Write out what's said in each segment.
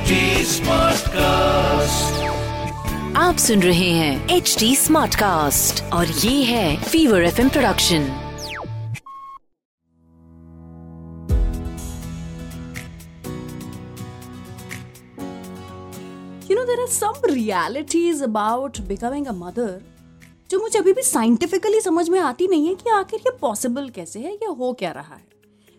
HD Smartcast. आप सुन रहे हैं एच डी स्मार्ट कास्ट और ये है fever F production you know there are some realities about becoming a mother जो मुझे अभी भी साइंटिफिकली समझ में आती नहीं है कि आखिर ये पॉसिबल कैसे है या हो क्या रहा है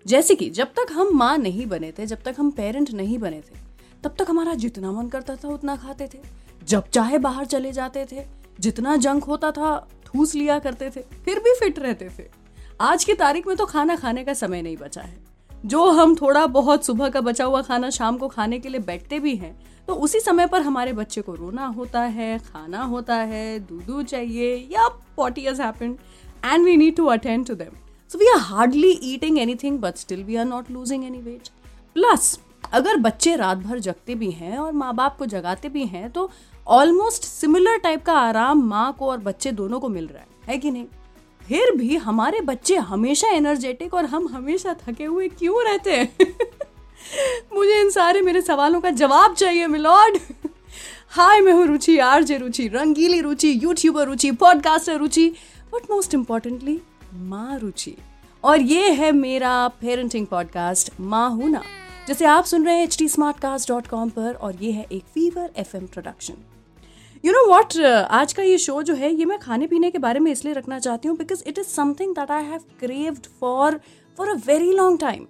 जैसे कि जब तक हम माँ नहीं बने थे जब तक हम पेरेंट नहीं बने थे तब तक हमारा जितना मन करता था उतना खाते थे। जब चाहे बाहर चले जाते थे, जितना जंक होता था, ठूस लिया करते थे, फिर भी फिट रहते थे। आज की तारीख में तो खाना खाने का समय नहीं बचा है। जो हम थोड़ा बहुत सुबह का बचा हुआ खाना शाम को खाने के लिए बैठते भी हैं तो उसी समय पर हमारे बच्चे को रोना होता है, खाना होता है दूध चाहिए, या potty has happened and we need to attend to them so we are hardly eating anything but still we are not losing any weight plus अगर बच्चे रात भर जगते भी हैं और माँ बाप को जगाते भी हैं तो ऑलमोस्ट सिमिलर टाइप का आराम माँ को और बच्चे दोनों को मिल रहा है। है कि नहीं? फिर भी हमारे बच्चे हमेशा एनर्जेटिक और हम हमेशा थके हुए क्यों रहते हैं? मुझे इन सारे मेरे सवालों का जवाब चाहिए मिलॉर्ड हाय मैं हूँ Ruchi, RJ Ruchi, Rangeeli Ruchi YouTuber Ruchi podcaster Ruchi but most importantly माँ रुचि। और ये है मेरा पेरेंटिंग पॉडकास्ट माँ हूँ ना। जिसे आप सुन रहे हैं एच टी पर, और ये है एक fever F M production you know what आज का ये शो जो है, ये मैं खाने पीने के बारे में इसलिए रखना चाहती हूँ because it is something that I have craved for for a very long time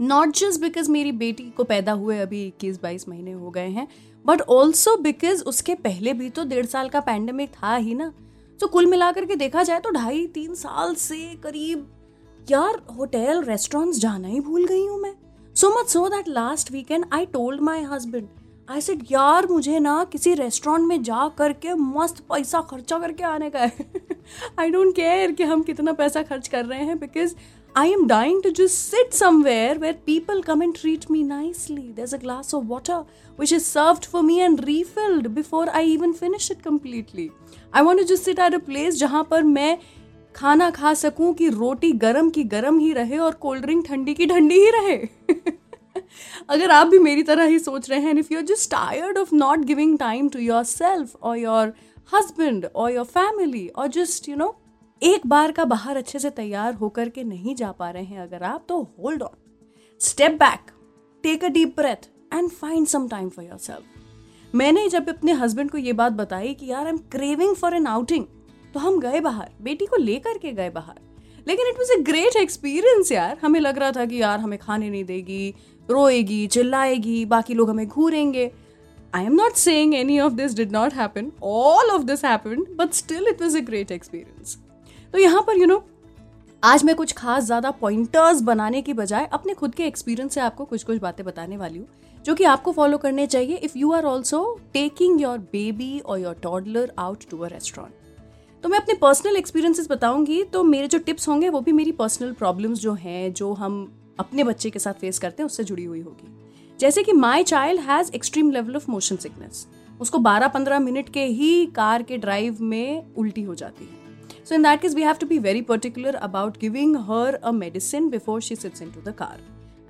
not just because मेरी बेटी को पैदा हुए अभी इक्कीस बाईस महीने हो गए हैं बट ऑल्सो बिकॉज़ उसके पहले भी तो डेढ़ साल का पैंडमिक था ही ना। तो कुल मिलाकर के देखा जाए तो ढाई तीन साल से करीब, यार होटल रेस्टोरेंट्स जाना ही भूल गई हूँ मैं। So much so that last weekend I told my husband I said यार, मुझे ना किसी रेस्टोरेंट में जा करके मस्त पैसा खर्चा करके आने का है. आई डोंट केयर कि हम कितना पैसा खर्च कर रहे हैं because I am dying to just sit somewhere where people come and treat me nicely there a glass of water which is serve for me and refilled before I even finish it completely I want to just sit at a place जहाँ पर मैं खाना खा सकूँ कि रोटी गरम की गरम ही रहे और कोल्ड ड्रिंक ठंडी की ठंडी ही रहे? अगर आप भी मेरी तरह ही सोच रहे हैं if you are just tired of not giving time to yourself और योर हस्बैंड और योर फैमिली और जस्ट यू नो एक बार का बाहर अच्छे से तैयार होकर के नहीं जा पा रहे हैं अगर आप तो hold on step back take a deep breath and find some time for yourself मैंने जब अपने हस्बैंड को ये बात बताई कि यार I am craving for an outing तो हम गए बाहर। बेटी को लेकर के गए बाहर। लेकिन it was a great experience यार। हमें लग रहा था कि यार हमें खाने नहीं देगी रोएगी चिल्लाएगी बाकी लोग हमें घूरेंगे। I am not saying any of this did not happen all of this happen but still it was a great experience तो यहाँ पर यू you नो know, आज मैं कुछ खास ज़्यादा पॉइंटर्स बनाने की बजाय अपने खुद के एक्सपीरियंस से आपको कुछ कुछ बातें बताने वाली हूँ जो कि आपको फॉलो करने चाहिए if you are also taking your baby और your toddler out to a restaurant तो मैं अपने पर्सनल एक्सपीरियंसेस बताऊँगी तो मेरे जो टिप्स होंगे, वो भी मेरी पर्सनल प्रॉब्लम्स जो हैं, जो हम अपने बच्चे के साथ फेस करते हैं, उससे जुड़ी हुई होगी। जैसे कि my child has extreme level of motion sickness उसको 12-15 मिनट के ही कार के ड्राइव में उल्टी हो जाती है। So in that case we have to be very particular about giving her a medicine before she sits into the car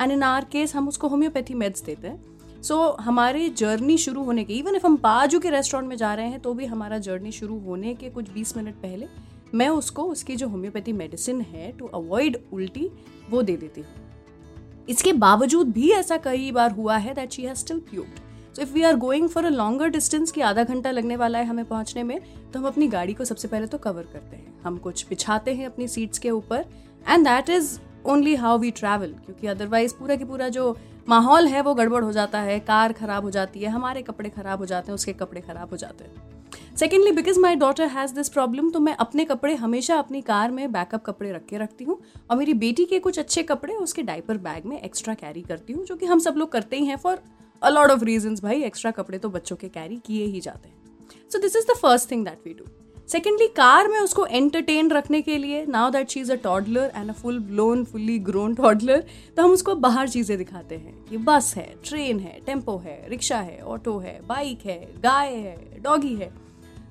and in our case हम उसको होम्योपैथी मेड्स देते हैं। सो so, हमारी जर्नी शुरू होने के इवन इफ़ हम बाजू के रेस्टोरेंट में जा रहे हैं तो भी हमारा जर्नी शुरू होने के कुछ 20 मिनट पहले मैं उसको उसकी जो होम्योपैथी मेडिसिन है टू अवॉइड उल्टी वो दे देती हूँ। इसके बावजूद भी ऐसा कई बार हुआ है that she has still puked so if we are going for a longer distance की आधा घंटा लगने वाला है हमें पहुँचने में तो हम अपनी गाड़ी को सबसे पहले तो कवर करते हैं। हम कुछ बिछाते हैं अपनी सीट्स के ऊपर and that is only how we travel क्योंकि अदरवाइज़ पूरा की पूरा जो माहौल है वो गड़बड़ हो जाता है, कार खराब हो जाती है, हमारे कपड़े खराब हो जाते हैं, उसके कपड़े खराब हो जाते हैं। Secondly because my daughter has this problem तो मैं अपने कपड़े हमेशा अपनी कार में बैकअप कपड़े रख के रखती हूँ और मेरी बेटी के कुछ अच्छे कपड़े उसके डाइपर बैग में एक्स्ट्रा कैरी करती हूँ, जो कि हम सब लोग करते ही हैं फॉर अ ऑफ़ रीजन भाई एक्स्ट्रा कपड़े तो बच्चों के कैरी किए ही जाते हैं। So this is the first thing that we do secondly car में उसको एंटरटेन रखने के लिए now that she is a toddler and a full blown fully grown toddler तो हम उसको बाहर चीज़ें दिखाते हैं। कि बस है ट्रेन है टेंपो है रिक्शा है ऑटो है बाइक है, गाय है डॉगी है।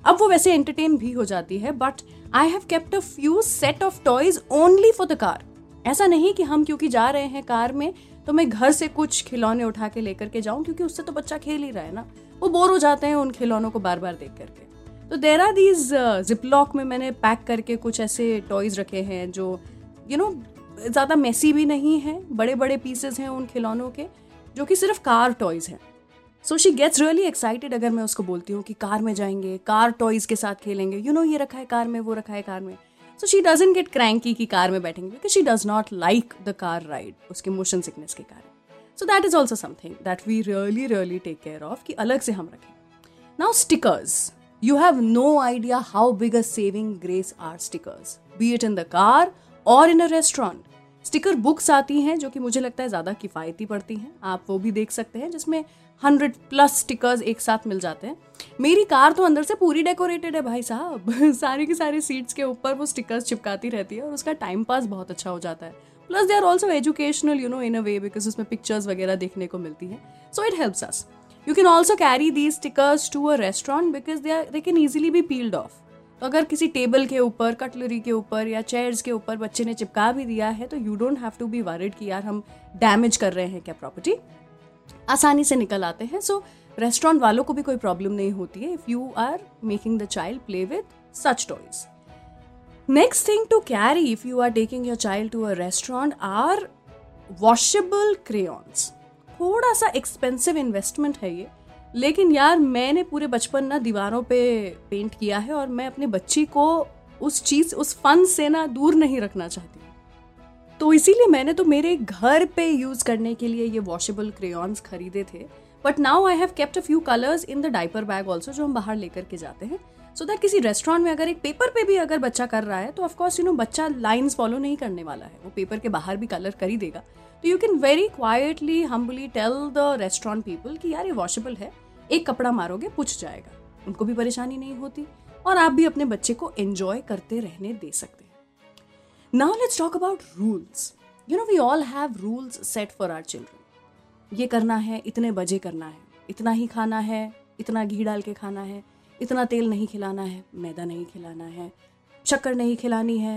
अब वो वैसे एंटरटेन भी हो जाती है but I have kept a few set of toys only for the car ऐसा नहीं कि हम क्योंकि जा रहे हैं कार में तो मैं घर से कुछ खिलौने उठा के लेकर के जाऊँ, क्योंकि उससे तो बच्चा खेल ही रहा है ना। वो बोर हो जाते हैं उन खिलौनों को बार बार देख करके। तो देर आर दीज जिपलॉक में मैंने पैक करके कुछ ऐसे टॉयज रखे हैं जो यू नो ज़्यादा मैसी भी नहीं है बड़े बड़े पीसेज हैं उन खिलौनों के जो कि सिर्फ़ कार टॉयज हैं। So she gets really excited अगर मैं उसको बोलती हूँ कि कार में जाएँगे कार टॉयज के साथ खेलेंगे यू you नो know, ये रखा है कार में वो रखा है कार में। So she doesn't get cranky की कार में बैठेंगे because she does not like the car ride उसके मोशन सिकनेस के कारण। So that is also something that we really really take care of कि अलग से हम रखें। Now stickers you have no idea how big a saving grace are stickers be it in the car और in a restaurant sticker books आती हैं जो कि मुझे लगता है ज़्यादा किफ़ायती पड़ती हैं। आप वो भी देख सकते हैं जिसमें हंड्रेड प्लस स्टिकर्स एक साथ मिल जाते हैं। मेरी कार तो अंदर से पूरी डेकोरेटेड है भाई साहब। सारी की सारी सीट्स के ऊपर वो स्टिकर्स चिपकाती रहती है और उसका टाइम पास बहुत अच्छा हो जाता है। Plus they are also educational you know in a way because उसमें पिक्चर्स वगैरह देखने को मिलती है। So it helps us you can also carry these stickers to a restaurant because they are they can easily be peeled off तो अगर किसी table के ऊपर, कटलरी के ऊपर या चेयर्स के ऊपर बच्चे ने चिपका भी दिया है तो you don't have to be worried कि यार हम डैमेज कर रहे हैं क्या प्रॉपर्टी आसानी से निकल आते हैं। सो रेस्टोरेंट वालों को भी कोई प्रॉब्लम नहीं होती है if you are making the child play with such toys next thing to carry if you are taking your child to a restaurant are washable crayons थोड़ा सा एक्सपेंसिव इन्वेस्टमेंट है ये। लेकिन यार, मैंने पूरे बचपन ना दीवारों पे पेंट किया है और मैं अपने बच्ची को उस चीज़, उस फन से ना दूर नहीं रखना चाहती। तो इसीलिए मैंने तो मेरे घर पे यूज़ करने के लिए ये वॉशेबल क्रेयॉन्स खरीदे थे। But now I have kept a few colours in the diaper bag also जो हम बाहर लेकर के जाते हैं। सो दैट किसी रेस्टोरेंट में अगर एक पेपर पे भी अगर बच्चा कर रहा है तो ऑफकोर्स यू नो बच्चा लाइन्स फॉलो नहीं करने वाला है। वो पेपर के बाहर भी कलर कर ही देगा। तो you can very quietly humbly tell the restaurant people कि यार ये वॉशेबल है, एक कपड़ा मारोगे, पुछ जाएगा। उनको भी परेशानी नहीं होती और आप भी अपने बच्चे को एंजॉय करते रहने दे सकते हैं। Now let's talk about rules you know we all have rules set for our children ये करना है, इतने बजे करना है, इतना ही खाना है, इतना घी डाल के खाना है। इतना तेल नहीं खिलाना है, मैदा नहीं खिलाना है शक्कर नहीं खिलानी है,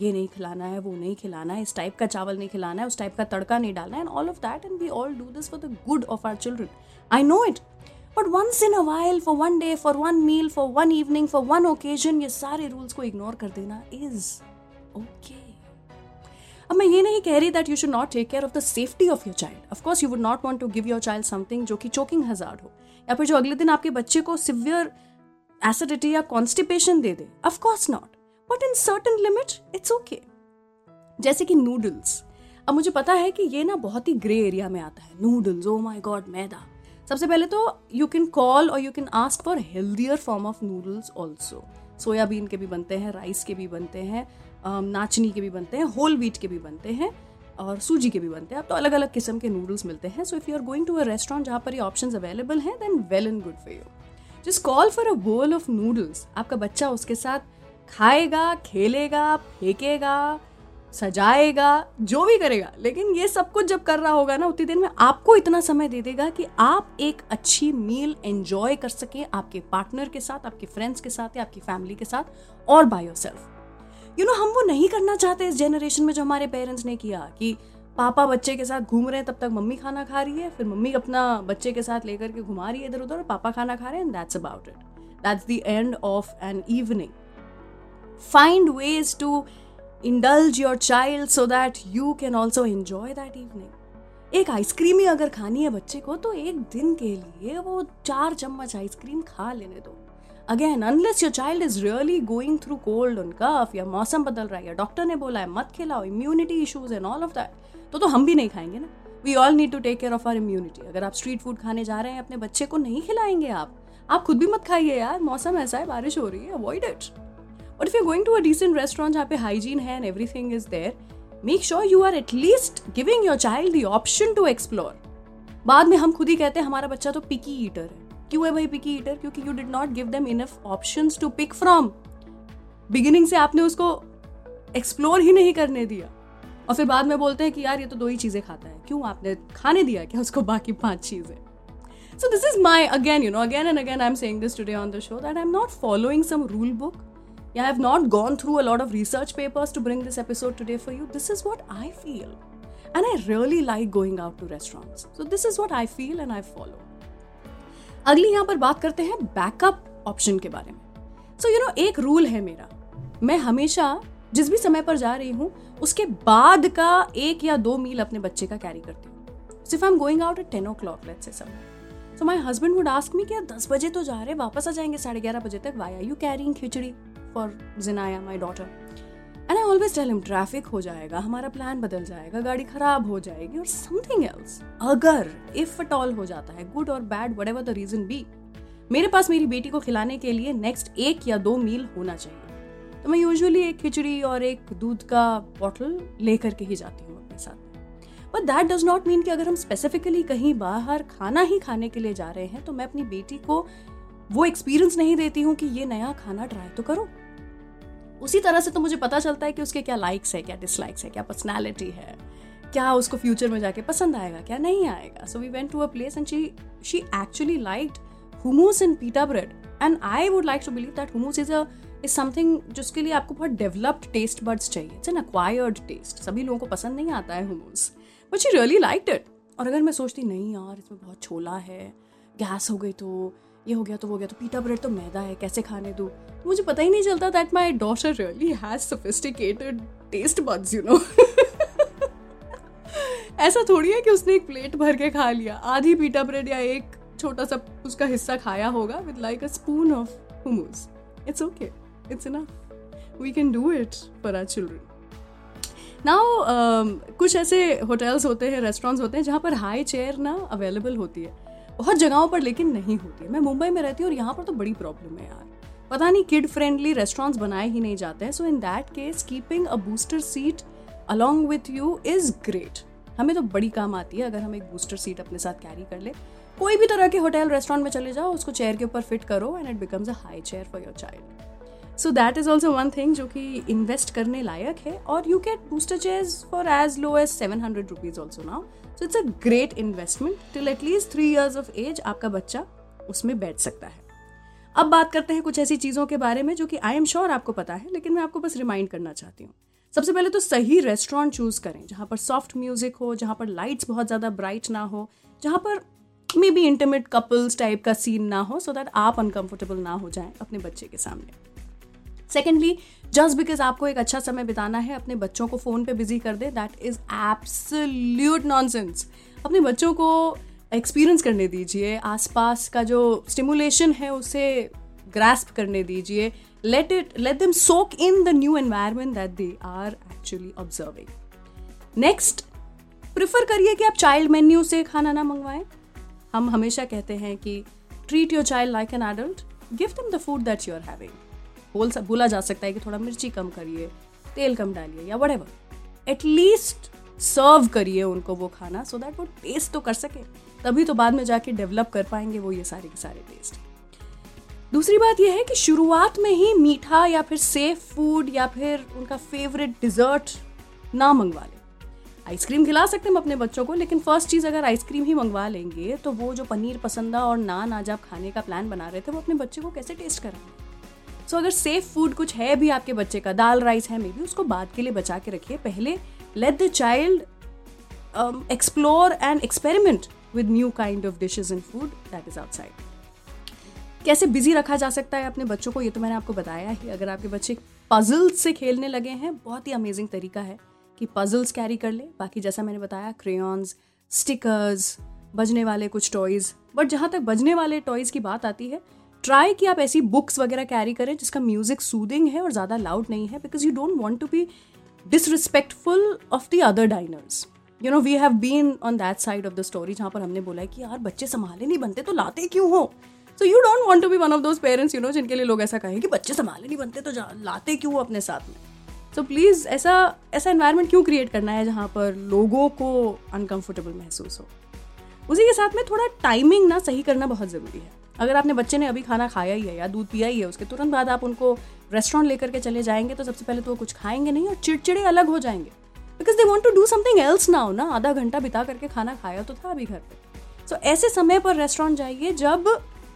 ये नहीं खिलाना है, वो नहीं खिलाना है, इस टाइप का चावल नहीं खिलाना है, उस टाइप का तड़का नहीं डालना है and all of that and we all do this for the good of our children I know it but once in a while for one day for one meal for one evening for one occasion ये सारे rules को ignore कर देना is okay अब मैं ये नहीं कह रही that you should not take care of the safety of your child of course you would not want to give your child something जो कि चोकिंग हजार्ड हो. या फिर जो अगले दिन आपके बच्चे को सिवियर एसिडिटी या कॉन्स्टिपेशन दे दे। Of course not but in certain limit it's okay जैसे कि नूडल्स अब मुझे पता है कि ये ना बहुत ही ग्रे एरिया में आता है। नूडल्स ओ माई गॉड मैदा। सबसे पहले तो यू कैन कॉल और you can ask for healthier form of noodles also soybean के भी बनते हैं राइस के भी बनते हैं नाचनी के भी बनते हैं होल व्हीट के भी बनते हैं और सूजी के भी बनते हैं। अब तो अलग अलग किस्म के नूडल्स मिलते हैं। So if you are going to a restaurant जहाँ पर ये ऑप्शन अवेलेबल हैं then well and good for you जिस call for a bowl of noodles आपका बच्चा उसके साथ खाएगा, खेलेगा, फेंकेगा, सजाएगा, जो भी करेगा। लेकिन ये सब कुछ जब कर रहा होगा ना, उतनी देर में आपको इतना समय दे देगा कि आप एक अच्छी मील एंजॉय कर सकें आपके पार्टनर के साथ, आपके फ्रेंड्स के साथ या आपकी फैमिली के साथ और by yourself you know हम वो नहीं करना चाहते इस जनरेशन में जो हमारे पेरेंट्स ने किया कि पापा बच्चे के साथ घूम रहे हैं, तब तक मम्मी खाना खा रही है, फिर मम्मी अपना बच्चे के साथ लेकर के घुमा रही है इधर उधर पापा खाना खा रहे हैं that's about it that's the end of an evening find ways to indulge your child so that you can also enjoy that evening एक आइसक्रीम ही अगर खानी है बच्चे को तो एक दिन के लिए वो चार चम्मच आइसक्रीम खा लेने दो। Again unless your child is really going through cold on cough या मौसम बदल रहा है या डॉक्टर ने बोला है, मत खिलाओ immunity issues and all of that तो तो हम भी नहीं खाएँगे ना। We all need to take care of our immunity अगर आप स्ट्रीट फ़ूड खाने जा रहे हैं, अपने बच्चे को नहीं खिलाएँगे आप आप खुद भी मत खाइए यार। मौसम ऐसा है, बारिश हो रही है avoid it but if you going to a decent restaurant जहाँ पे हाइजीन है and everything is there make sure you are at least giving your child the option to explore बाद में हम खुद ही कहते हैं, हमारा बच्चा तो पिकी ईटर है। क्यों है भाई पिकी ईटर क्योंकि you did not give them enough option to pick from beginning से आपने उसको एक्सप्लोर ही नहीं करने दिया। और फिर बाद में बोलते हैं कि यार ये तो दो ही चीज़ें खाता है क्यों आपने खाने दिया क्या उसको बाकी पाँच चीज़ें So this is my again, you know, again and again I'm saying this today on the show that I'm not following some rule book. Yeah, I have not gone through a lot of research papers to bring this episode today for you. This is what I feel. And I really like going out to restaurants so this is what I feel and I follow अगली यहाँ पर बात करते हैं backup option के बारे में so you know एक रूल है मेरा मैं हमेशा जिस भी समय पर जा रही हूँ, उसके बाद का एक या दो मील अपने बच्चे का कैरी करती हूँ। सिर्फ़ I am going out at ten o'clock let's say सब so my husband would ask me कि दस बजे तो जा रहे, वापस आ जाएँगे साढ़े ग्यारह बजे तक? Why are you carrying khichdi for Zinaya my daughter and I always tell him traffic हो जाएगा, हमारा प्लान बदल जाएगा, गाड़ी खराब हो जाएगी और समथिंग एल्स अगर इफ़ अट ऑल हो जाता है गुड और bad whatever the reason be मेरे पास मेरी बेटी को खिलाने के लिए नेक्स्ट एक या दो मील होना चाहिए. तो मैं यूजुअली एक खिचड़ी और एक दूध का बॉटल लेकर के ही जाती हूँ अपने साथ। But that does not mean कि अगर हम स्पेसिफिकली कहीं बाहर खाना ही खाने के लिए जा रहे हैं तो मैं अपनी बेटी को वो एक्सपीरियंस नहीं देती हूँ कि ये नया खाना ट्राई तो करो। उसी तरह से तो मुझे पता चलता है कि उसके क्या लाइक्स है, क्या डिसलाइक्स है, क्या पर्सनैलिटी है, क्या उसको फ्यूचर में जाके पसंद आएगा, क्या नहीं आएगा। So we went to a place and she she actually liked hummus in pita bread and I would like to believe that hummus is a is something जिसके लिए आपको बहुत डेवलप्ड टेस्ट बर्ड्स चाहिए। इट्स एन अक्वायर्ड टेस्ट सभी लोगों को पसंद नहीं आता है hummus but she really like it और अगर मैं सोचती, नहीं यार, इसमें बहुत छोला है। गैस हो गई तो ये हो गया तो हो गया तो पीटा ब्रेड तो मैदा है, कैसे खाने दूँ? मुझे पता ही नहीं चलता that my daughter really has sophisticated taste buds you know ऐसा थोड़ी है कि उसने एक प्लेट भर के खा लिया। आधी पीटा ब्रेड या एक छोटा सा उसका हिस्सा खाया होगा with like a spoon of hummus it's okay it's enough we can do it for our children now कुछ ऐसे होटल्स होते हैं रेस्टोरेंट्स होते हैं जहाँ पर हाई चेयर ना अवेलेबल होती है। बहुत जगहों पर लेकिन नहीं होती है। मैं मुंबई में रहती हूँ और यहाँ पर तो बड़ी प्रॉब्लम है यार। पता नहीं किड फ्रेंडली रेस्टोरेंट्स बनाए ही नहीं जाते हैं। So in that case keeping a booster seat along with you is great हमें तो बड़ी काम आती है अगर हम एक बूस्टर सीट अपने साथ कैरी कर ले। कोई भी तरह के होटल रेस्टोरेंट में चले जाओ, उसको चेयर के ऊपर फिट करो and it becomes a high chair for your child so that is also one thing जो कि इन्वेस्ट करने लायक है और you get booster chairs for as low as seven hundred rupees also now so it's a great investment till at least three years of age आपका बच्चा उसमें बैठ सकता है। अब बात करते हैं कुछ ऐसी चीज़ों के बारे में जो कि आई एम श्योर आपको पता है, लेकिन मैं आपको बस रिमाइंड करना चाहती हूँ। सबसे पहले तो सही रेस्टोरेंट चूज़ करें, जहाँ पर सॉफ्ट म्यूज़िक हो, जहाँ पर लाइट्स बहुत ज़्यादा ब्राइट ना हो, जहाँ पर maybe intimate couples type का सीन ना हो सो दैट आप अनकंफर्टेबल ना हो जाएँ अपने बच्चे के सामने। सेकेंडली जस्ट बिकॉज़ आपको एक अच्छा समय बिताना है, अपने बच्चों को फ़ोन पे बिज़ी कर दे दैट इज़ एब्सोल्यूट नॉनसेंस अपने बच्चों को एक्सपीरियंस करने दीजिए, आसपास का जो स्टिमुलेशन है, उसे ग्रास्प करने दीजिए। Let it let them soak in the new environment that they are actually observing next prefer करिए कि आप चाइल्ड मेन्यू से खाना ना मंगवाएँ। हम हमेशा कहते हैं कि treat your child like an adult give them the food that you are having बोल बोला जा सकता है कि थोड़ा मिर्ची कम करिए, तेल कम डालिए या वट एवर एटलीस्ट सर्व करिए उनको वो खाना सो दैट वो टेस्ट तो कर सके। तभी तो बाद में जाके डेवलप कर पाएँगे वो ये सारे के सारे टेस्ट दूसरी बात यह है कि शुरुआत में ही मीठा या फिर सेफ़ फ़ूड या फिर उनका फेवरेट डिजर्ट ना मंगवा लें। आइसक्रीम खिला सकते हैं अपने बच्चों को, लेकिन फ़र्स्ट चीज़ अगर आइसक्रीम ही मंगवा लेंगे तो वो जो पनीर पसंदा और नान आज आप खाने का प्लान बना रहे थे, वो अपने बच्चे को कैसे टेस्ट कराएँगे? सो अगर सेफ़ फ़ूड कुछ है भी आपके बच्चे का, दाल राइस है मे बी उसको बाद के लिए बचा के रखिए। पहले let the child explore and experiment with new kind of dishes in food that is outside कैसे बिज़ी रखा जा सकता है अपने बच्चों को, ये तो मैंने आपको बताया ही। अगर आपके बच्चे पजल्स से खेलने लगे हैं, बहुत ही अमेजिंग तरीका है कि पजल्स कैरी कर ले। बाकी जैसा मैंने बताया क्रेयॉन्स स्टिकर्स बजने वाले कुछ टॉयज़ बट जहाँ तक बजने वाले टॉयज़ की बात आती है ट्राई कि आप ऐसी बुक्स वगैरह कैरी करें जिसका म्यूज़िक सूदिंग है और ज़्यादा लाउड नहीं है because you don't want to be disrespectful of the other diners you know we have been on that side of the story जहाँ पर हमने बोला है कि यार, बच्चे संभाले नहीं बनते तो लाते क्यों हो? So you don't want to be one of those parents you know जिनके लिए लोग ऐसा कहें कि बच्चे संभाले नहीं बनते तो लाते क्यों हो अपने साथ में? सो so प्लीज़ ऐसा ऐसा इन्वायरमेंट क्यों क्रिएट करना है जहाँ पर लोगों को अनकम्फर्टेबल महसूस हो? उसी के साथ में थोड़ा टाइमिंग ना सही करना बहुत ज़रूरी है। अगर आपने बच्चे ने अभी खाना खाया ही है या दूध पिया ही है उसके, तुरंत बाद आप उनको रेस्टोरेंट लेकर के चले जाएँगे तो सबसे पहले तो वो कुछ खाएँगे नहीं और चिड़चिड़े अलग हो जाएँगे। Because they want to do something else now ना? आधा घंटा बिता करके खाना खाया तो था अभी घर पर सो ऐसे समय पर रेस्टोरेंट जाइए जब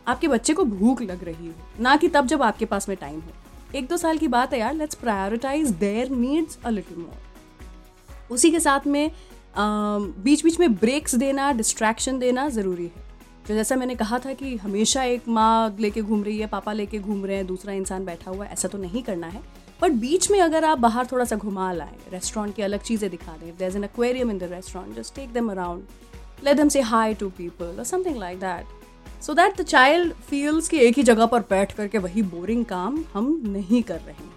आपके बच्चे को भूख लग रही हो, ना कि तब जब आपके पास में टाइम हो। एक दो साल की बात है यार let's prioritize their needs a little more उसी के साथ में बीच बीच में ब्रेक्स देना डिस्ट्रैक्शन देना ज़रूरी है। तो जैसा मैंने कहा था कि हमेशा एक माँ लेके घूम रही है, पापा लेके घूम रहे हैं, दूसरा इंसान बैठा हुआ है, ऐसा तो नहीं करना है। बट बीच में अगर आप बाहर थोड़ा सा घुमा लाएँ रेस्टोरेंट की अलग चीज़ें दिखा दें there an aquarium in the restaurant just take them around let them say hi to people और something like that so that the child feels कि एक ही जगह पर बैठ करके वही बोरिंग काम हम नहीं कर रहे हैं।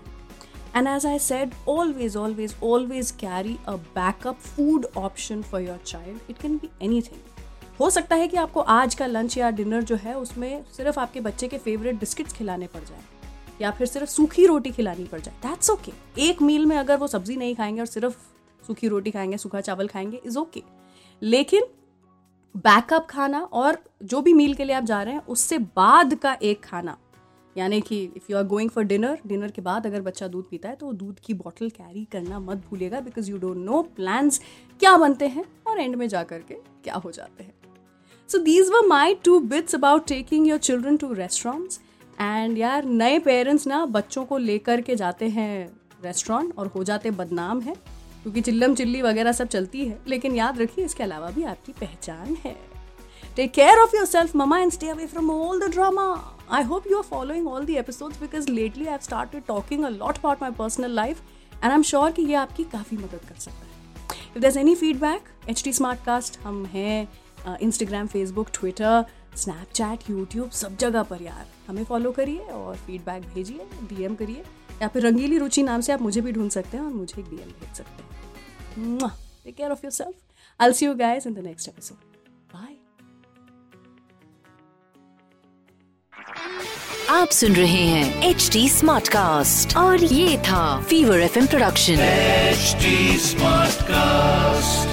And as I said always always always carry a backup food option for your child it can be anything हो सकता है कि आपको आज का लंच या डिनर जो है उसमें सिर्फ़ आपके बच्चे के फेवरेट बिस्किट्स खिलाने पड़ जाए, या फिर सिर्फ़ सूखी रोटी खिलानी पड़ जाए। दैट्स ओके एक मील में अगर वो सब्ज़ी नहीं खाएँगे और सिर्फ़ सूखी रोटी खाएँगे, सूखा चावल खाएँगे इज़ ओके लेकिन बैकअप खाना और जो भी मील के लिए आप जा रहे हैं, उससे बाद का एक खाना, यानी कि if you are going for dinner dinner के बाद अगर बच्चा दूध पीता है तो दूध की बॉटल कैरी करना मत भूलिएगा because you don't know plans क्या बनते हैं और एंड में जा करके क्या हो जाते हैं। So these were my two bits about taking your children to restaurants and यार, नए पेरेंट्स ना बच्चों को लेकर के जाते हैं रेस्टोरेंट और हो जाते बदनाम है, क्योंकि चिल्लम चिल्ली वगैरह सब चलती है। लेकिन याद रखिए, इसके अलावा भी आपकी पहचान है। Take care of yourself mama and stay away from all the drama I hope you are following all the episodes because lately I started talking a lot about my personal life and I am sure कि ये आपकी काफ़ी मदद कर सकता है। If there's any feedback H T Smartcast हम हैं। Instagram Facebook Twitter Snapchat YouTube सब जगह पर यार। हमें फॉलो करिए और फीडबैक भेजिए डीएम करिए। या फिर रंगीली रुचि नाम से आप मुझे भी ढूंढ सकते हैं और मुझे एक डीएम भेज सकते हैं। Take care of yourself I see you guys in the next episode bye आप सुन रहे हैं एच डी स्मार्ट कास्ट और ये था Fever F production H Smartcast